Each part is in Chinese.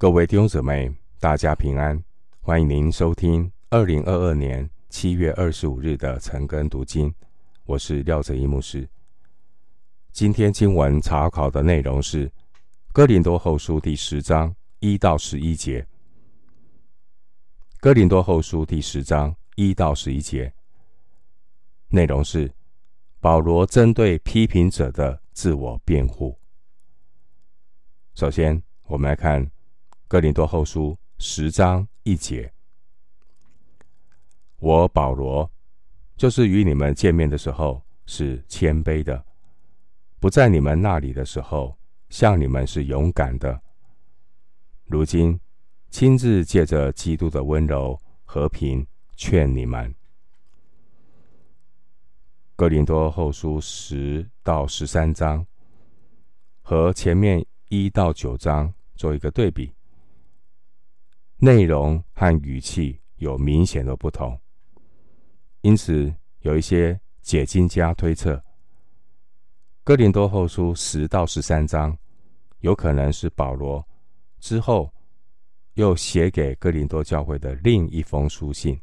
各位弟兄姊妹，大家平安！欢迎您收听二零二二年七月二十五日的晨更读经。我是廖哲一牧师。今天经文查考的内容是《哥林多后书》第十章一到十一节。《哥林多后书》第十章一到十一节内容是保罗针对批评者的自我辩护。首先，我们来看。哥林多后书十章一节，我保罗就是与你们见面的时候是谦卑的，不在你们那里的时候，向你们是勇敢的。如今亲自借着基督的温柔和平劝你们。哥林多后书十到十三章和前面一到九章做一个对比。内容和语气有明显的不同，因此有一些解经家推测，《哥林多后书》十到十三章有可能是保罗之后又写给哥林多教会的另一封书信，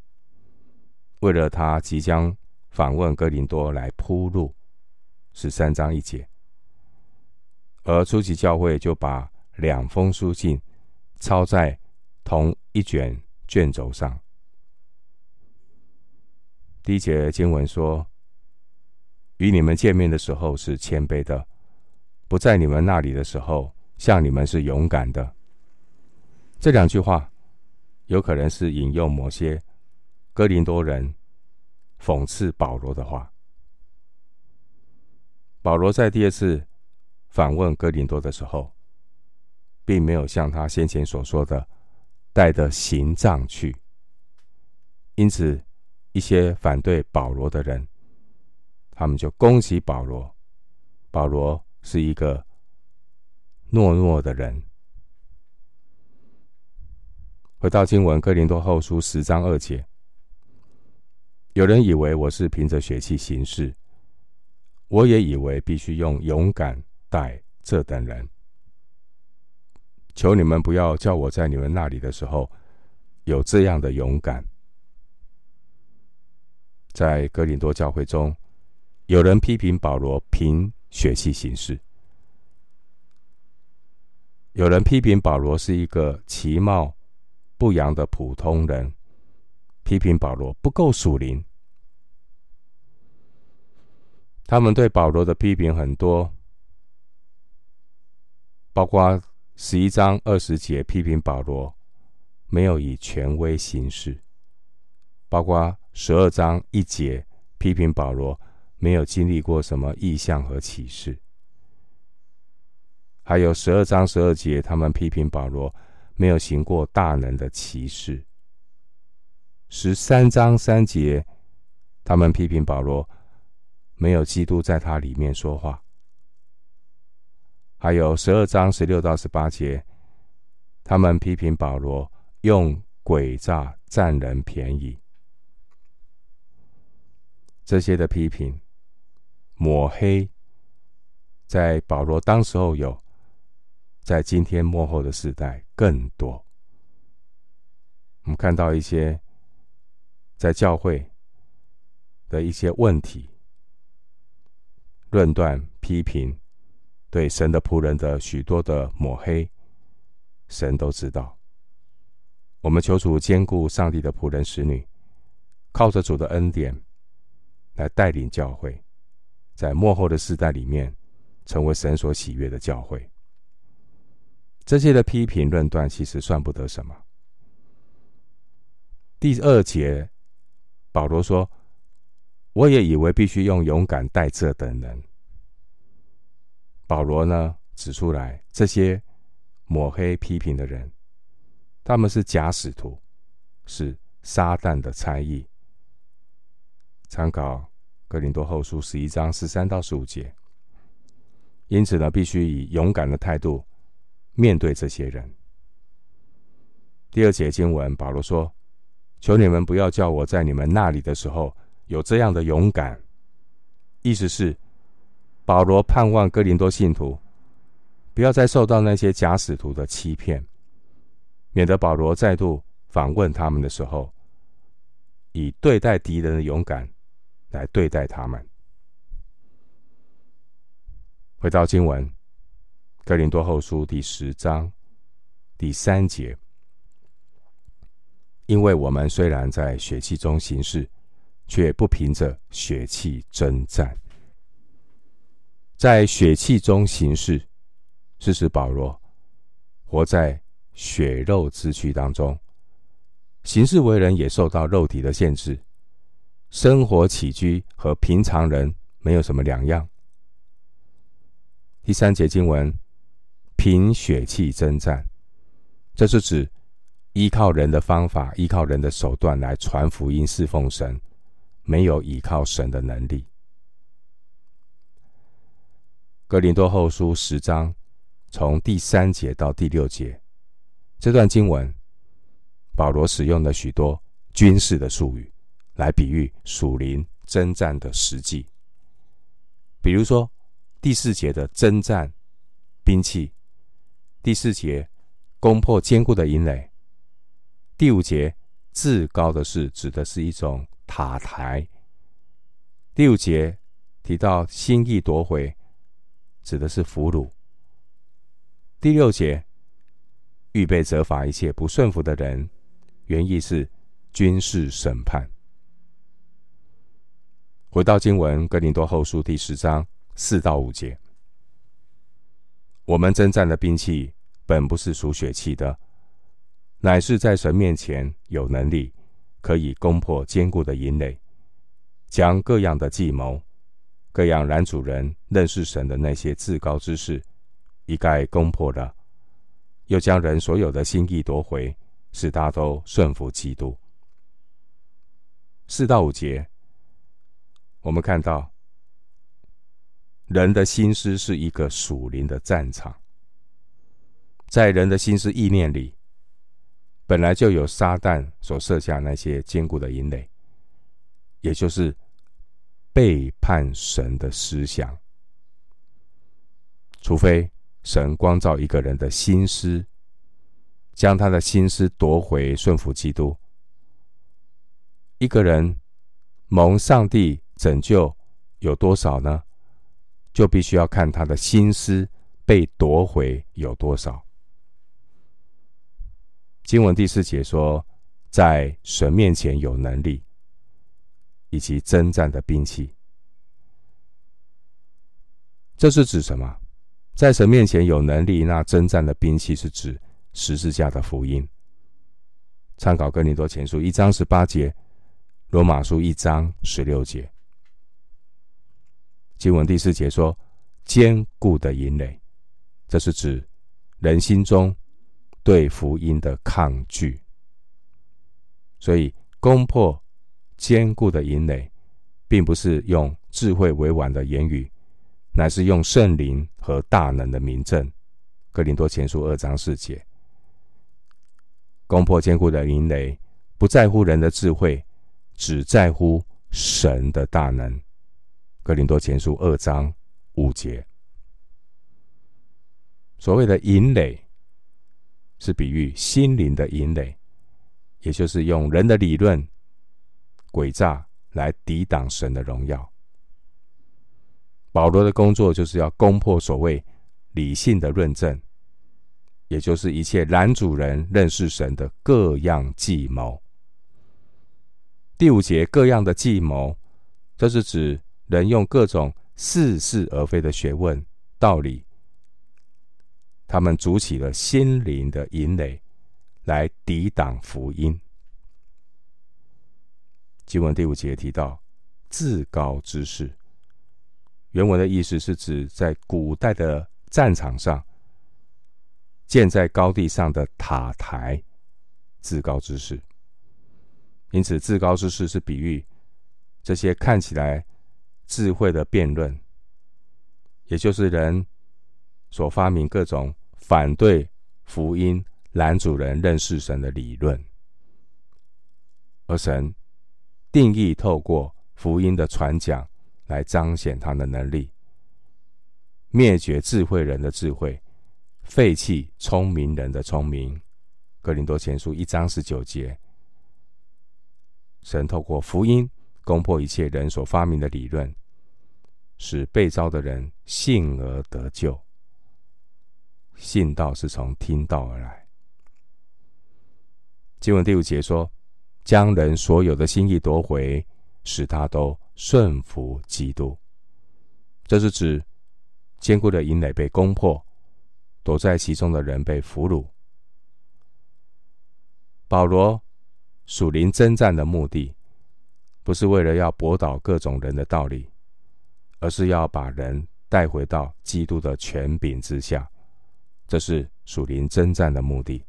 为了他即将访问哥林多来铺路，十三章一节，而初期教会就把两封书信抄在。同一卷卷轴上，第一节经文说：“与你们见面的时候是谦卑的，不在你们那里的时候，向你们是勇敢的。”这两句话有可能是引用某些哥林多人讽刺保罗的话。保罗在第二次访问哥林多的时候，并没有像他先前所说的。带着行杖去，因此一些反对保罗的人，他们就攻击保罗。保罗是一个懦弱的人。回到经文，哥林多后书十章二节，有人以为我是凭着血气行事，我也以为必须用勇敢待这等人。求你们不要叫我在你们那里的时候有这样的勇敢。在哥林多教会中，有人批评保罗凭血气行事，有人批评保罗是一个其貌不扬的普通人，批评保罗不够属灵。他们对保罗的批评很多，包括。十一章二十节批评保罗没有以权威行事，包括十二章一节批评保罗没有经历过什么异象和启示，还有十二章十二节他们批评保罗没有行过大能的奇事，十三章三节他们批评保罗没有基督在他里面说话。还有十二章十六到十八节，他们批评保罗用诡诈占人便宜。这些的批评抹黑，在保罗当时候有，在今天末后的时代更多。我们看到一些在教会的一些问题，论断批评。对神的仆人的许多的抹黑，神都知道。我们求主兼顾上帝的仆人使女，靠着主的恩典来带领教会，在末后的世代里面成为神所喜悦的教会。这些的批评论断其实算不得什么。第二节，保罗说：“我也以为必须用勇敢待这等人。”保罗呢，指出来，这些抹黑批评的人，他们是假使徒，是撒旦的差役。参考哥林多后书十一章十三到十五节。因此呢，必须以勇敢的态度面对这些人。第二节经文，保罗说：“求你们不要叫我在你们那里的时候有这样的勇敢。”意思是。保罗盼望哥林多信徒不要再受到那些假使徒的欺骗，免得保罗再度访问他们的时候，以对待敌人的勇敢来对待他们。回到经文，《哥林多后书》第十章第三节，因为我们虽然在血气中行事，却不凭着血气征战。在血气中行事，是指保罗活在血肉之躯当中，行事为人也受到肉体的限制，生活起居和平常人没有什么两样。第三节经文，凭血气征战，这是指依靠人的方法、依靠人的手段来传福音、侍奉神，没有依靠神的能力。哥林多后书十章从第三节到第六节这段经文，保罗使用了许多军事的术语来比喻属灵征战的实际。比如说第四节的征战兵器，第四节攻破坚固的营垒，第五节至高的事指的是一种塔台，第五节提到心意夺回。指的是俘虏。第六节，预备责罚一切不顺服的人，原意是军事审判。回到经文，《哥林多后书》第十章四到五节，我们征战的兵器本不是属血气的，乃是在神面前有能力，可以攻破坚固的营垒，将各样的计谋。各样拦阻人认识神的那些至高之事，一概攻破了；又将人所有的心意夺回，使他都顺服基督。四到五节，我们看到人的心思是一个属灵的战场，在人的心思意念里，本来就有撒旦所设下那些坚固的营垒，也就是。背叛神的思想，除非神光照一个人的心思，将他的心思夺回，顺服基督。一个人蒙上帝拯救有多少呢？就必须要看他的心思被夺回有多少。经文第四节说，在神面前有能力。以及征战的兵器，这是指什么？在神面前有能力，那征战的兵器是指十字架的福音。参考哥林多前书一章十八节，罗马书一章十六节。经文第四节说：“坚固的营垒”，这是指人心中对福音的抗拒。所以攻破。坚固的引垒，并不是用智慧委婉的言语，乃是用圣灵和大能的明证。哥林多前书二章四节，攻破坚固的引垒，不在乎人的智慧，只在乎神的大能。哥林多前书二章五节，所谓的引垒，是比喻心灵的引垒，也就是用人的理论。诡诈来抵挡神的荣耀。保罗的工作就是要攻破所谓理性的论证，也就是一切拦阻人认识神的各样计谋。第五节各样的计谋，这是指人用各种似是而非的学问道理，他们筑起了心灵的营垒，来抵挡福音。经文第五节提到“至高之事”，原文的意思是指在古代的战场上建在高地上的塔台，“至高之事”。因此，“至高之事”是比喻这些看起来智慧的辩论，也就是人所发明各种反对福音、拦阻人认识神的理论，而神。定义透过福音的传讲来彰显他的能力，灭绝智慧人的智慧，废弃聪明人的聪明，格林多前书一章十九节，神透过福音攻破一切人所发明的理论，使被召的人信而得救。信道是从听道而来。经文第五节说，将人所有的心意夺回，使他都顺服基督。这是指坚固的营垒被攻破，躲在其中的人被俘虏。保罗属灵征战的目的，不是为了要驳倒各种人的道理，而是要把人带回到基督的权柄之下。这是属灵征战的目的。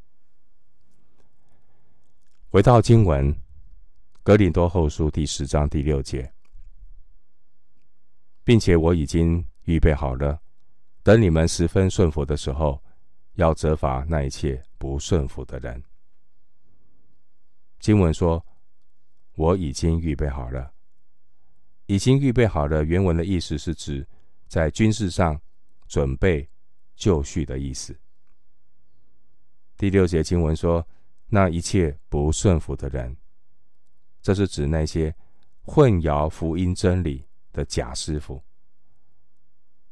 回到经文，《格林多后书》第十章第六节，并且我已经预备好了，等你们十分顺服的时候，要责罚那一切不顺服的人。经文说：“我已经预备好了。”已经预备好了。原文的意思是指在军事上准备就绪的意思。第六节经文说：“那一切不顺服的人，这是指那些混淆福音真理的假师傅。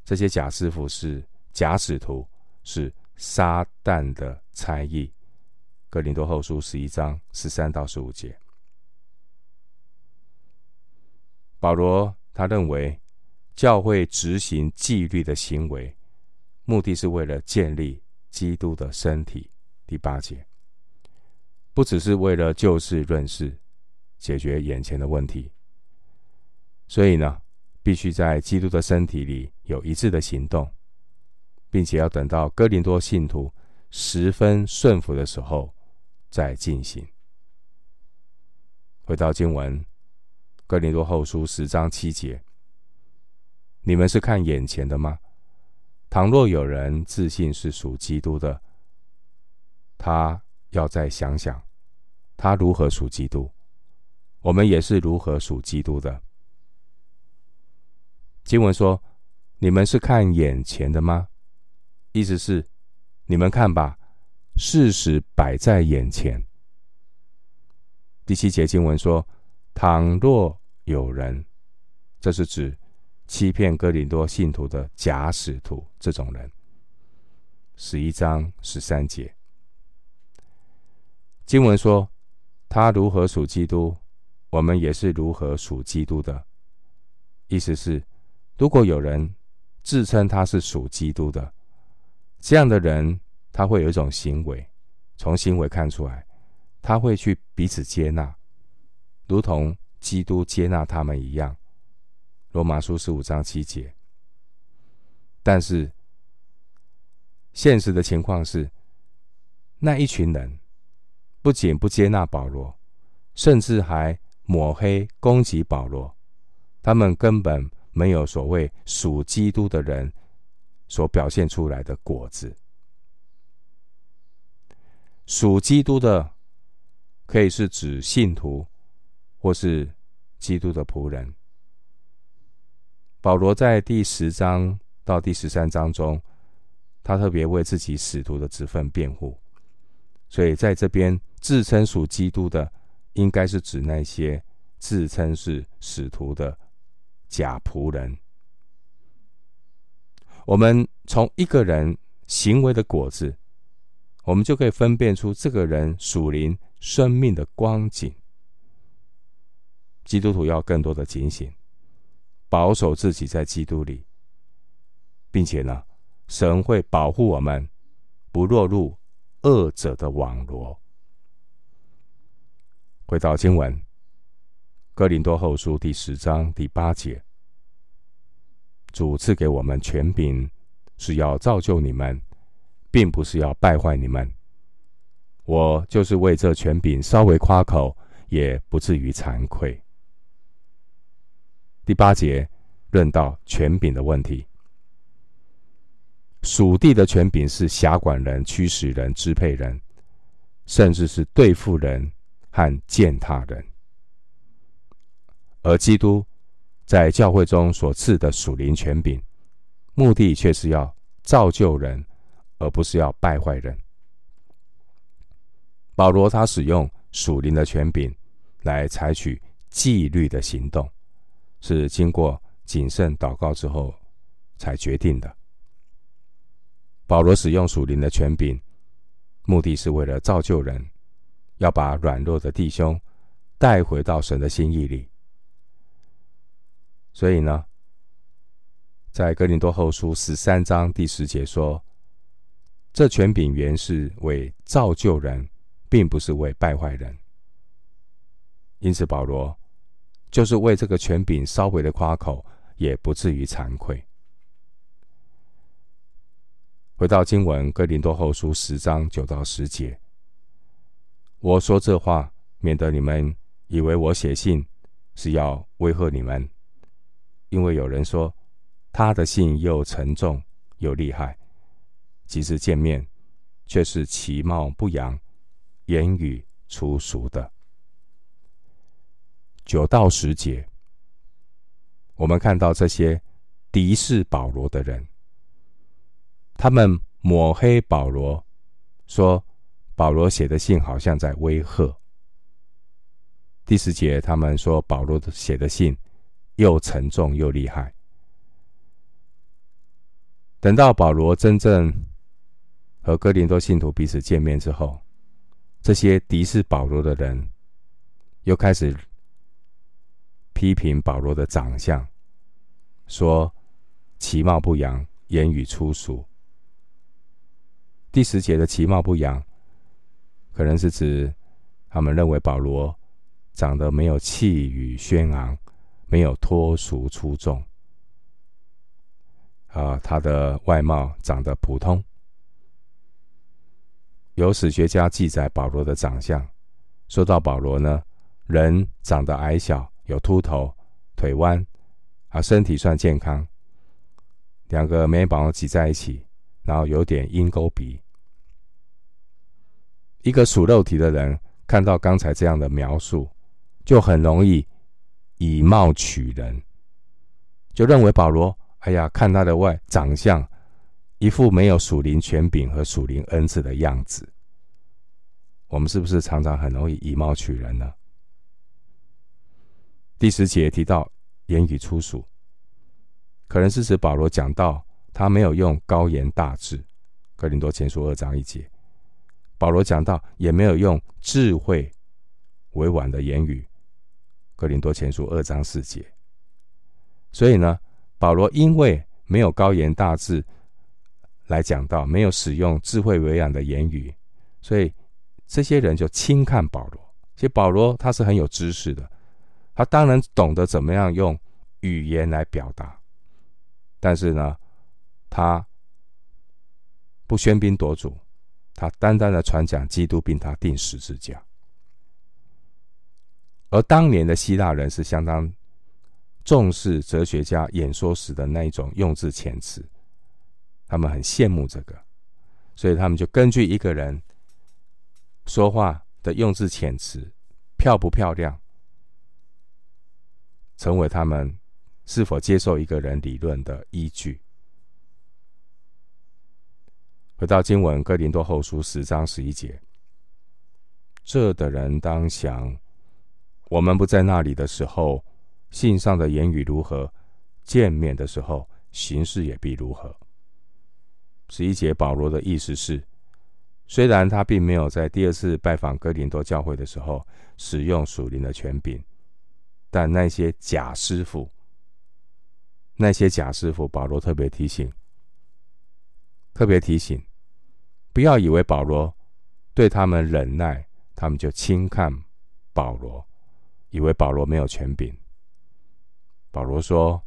这些假师傅是假使徒，是撒旦的差役。”哥林多后书十一章十三到十五节，保罗他认为教会执行纪律的行为，目的是为了建立基督的身体。第八节，不只是为了就事论事，解决眼前的问题。所以呢，必须在基督的身体里有一致的行动，并且要等到哥林多信徒十分顺服的时候。再进行。回到经文，《哥林多后书》十章七节：“你们是看眼前的吗？倘若有人自信是属基督的，他要再想想，他如何属基督。我们也是如何属基督的。”经文说：“你们是看眼前的吗？”意思是，你们看吧。事实摆在眼前。第七节经文说：“倘若有人，这是指欺骗哥林多信徒的假使徒，这种人。”十一章十三节经文说：“他如何属基督，我们也是如何属基督的。”意思是，如果有人自称他是属基督的，这样的人。他会有一种行为，从行为看出来，他会去彼此接纳，如同基督接纳他们一样。罗马书十五章七节。但是现实的情况是，那一群人不仅不接纳保罗，甚至还抹黑攻击保罗。他们根本没有所谓属基督的人所表现出来的果子。属基督的，可以是指信徒，或是基督的仆人。保罗在第十章到第十三章中，他特别为自己使徒的职分辩护，所以在这边自称属基督的，应该是指那些自称是使徒的假仆人。我们从一个人行为的果子。我们就可以分辨出这个人属灵生命的光景。基督徒要更多的警醒，保守自己在基督里，并且呢，神会保护我们不落入恶者的网罗。回到经文，《哥林多后书》第十章第八节，主赐给我们权柄，是要造就你们。并不是要败坏你们，我就是为这权柄稍微夸口，也不至于惭愧。第八节论到权柄的问题，属地的权柄是辖管人、驱使人、支配人，甚至是对付人和践踏人；而基督在教会中所赐的属灵权柄，目的却是要造就人。而不是要败坏人。保罗他使用属灵的权柄来采取纪律的行动，是经过谨慎祷告之后才决定的。保罗使用属灵的权柄，目的是为了造就人，要把软弱的弟兄带回到神的心意里。所以呢，在哥林多后书十三章第十节说：“这权柄原是为造就人，并不是为败坏人。”因此，保罗就是为这个权柄稍微的夸口，也不至于惭愧。回到经文，哥林多后书十章九到十节，我说这话，免得你们以为我写信是要威吓你们。因为有人说，他的信又沉重又厉害，即使见面，却是其貌不扬，言语粗俗的。九到十节，我们看到这些敌视保罗的人，他们抹黑保罗，说保罗写的信好像在威吓。第十节，他们说保罗写的信。又沉重又厉害。等到保罗真正和哥林多信徒彼此见面之后，这些敌视保罗的人又开始批评保罗的长相，说其貌不扬，言语粗俗。第十节的其貌不扬，可能是指他们认为保罗长得没有气宇轩昂。没有脱俗出众，啊，他的外貌长得普通。有史学家记载保罗的长相，说到保罗呢，人长得矮小，有秃头，腿弯，啊，身体算健康，两个眉毛挤在一起，然后有点鹰钩鼻。一个属肉体的人看到刚才这样的描述，就很容易。以貌取人，就认为保罗，哎呀，看他的外长相，一副没有属灵权柄和属灵恩赐的样子。我们是不是常常很容易以貌取人呢？第十节提到言语粗俗，可能是指保罗讲到他没有用高言大志，哥林多前书二章一节。保罗讲到也没有用智慧委婉的言语。哥林多前书二章四节，所以呢，保罗因为没有高言大志来讲到，没有使用智慧委婉的言语，所以这些人就轻看保罗。其实保罗他是很有知识的，他当然懂得怎么样用语言来表达，但是呢，他不喧宾夺主，他单单的传讲基督，并他钉十字架。而当年的希腊人是相当重视哲学家演说时的那一种用字遣词，他们很羡慕这个，所以他们就根据一个人说话的用字遣词漂不漂亮，成为他们是否接受一个人理论的依据。回到经文，哥林多后书十章十一节，这的人当想。我们不在那里的时候，信上的言语如何，见面的时候，行事也必如何。十一节保罗的意思是，虽然他并没有在第二次拜访哥林多教会的时候使用属灵的权柄，但那些假师傅，那些假师傅，保罗特别提醒，特别提醒，不要以为保罗对他们忍耐，他们就轻看保罗。以为保罗没有权柄。保罗说，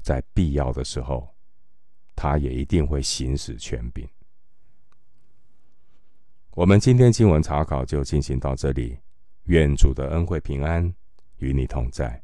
在必要的时候，他也一定会行使权柄。我们今天经文查考就进行到这里，愿主的恩惠平安与你同在。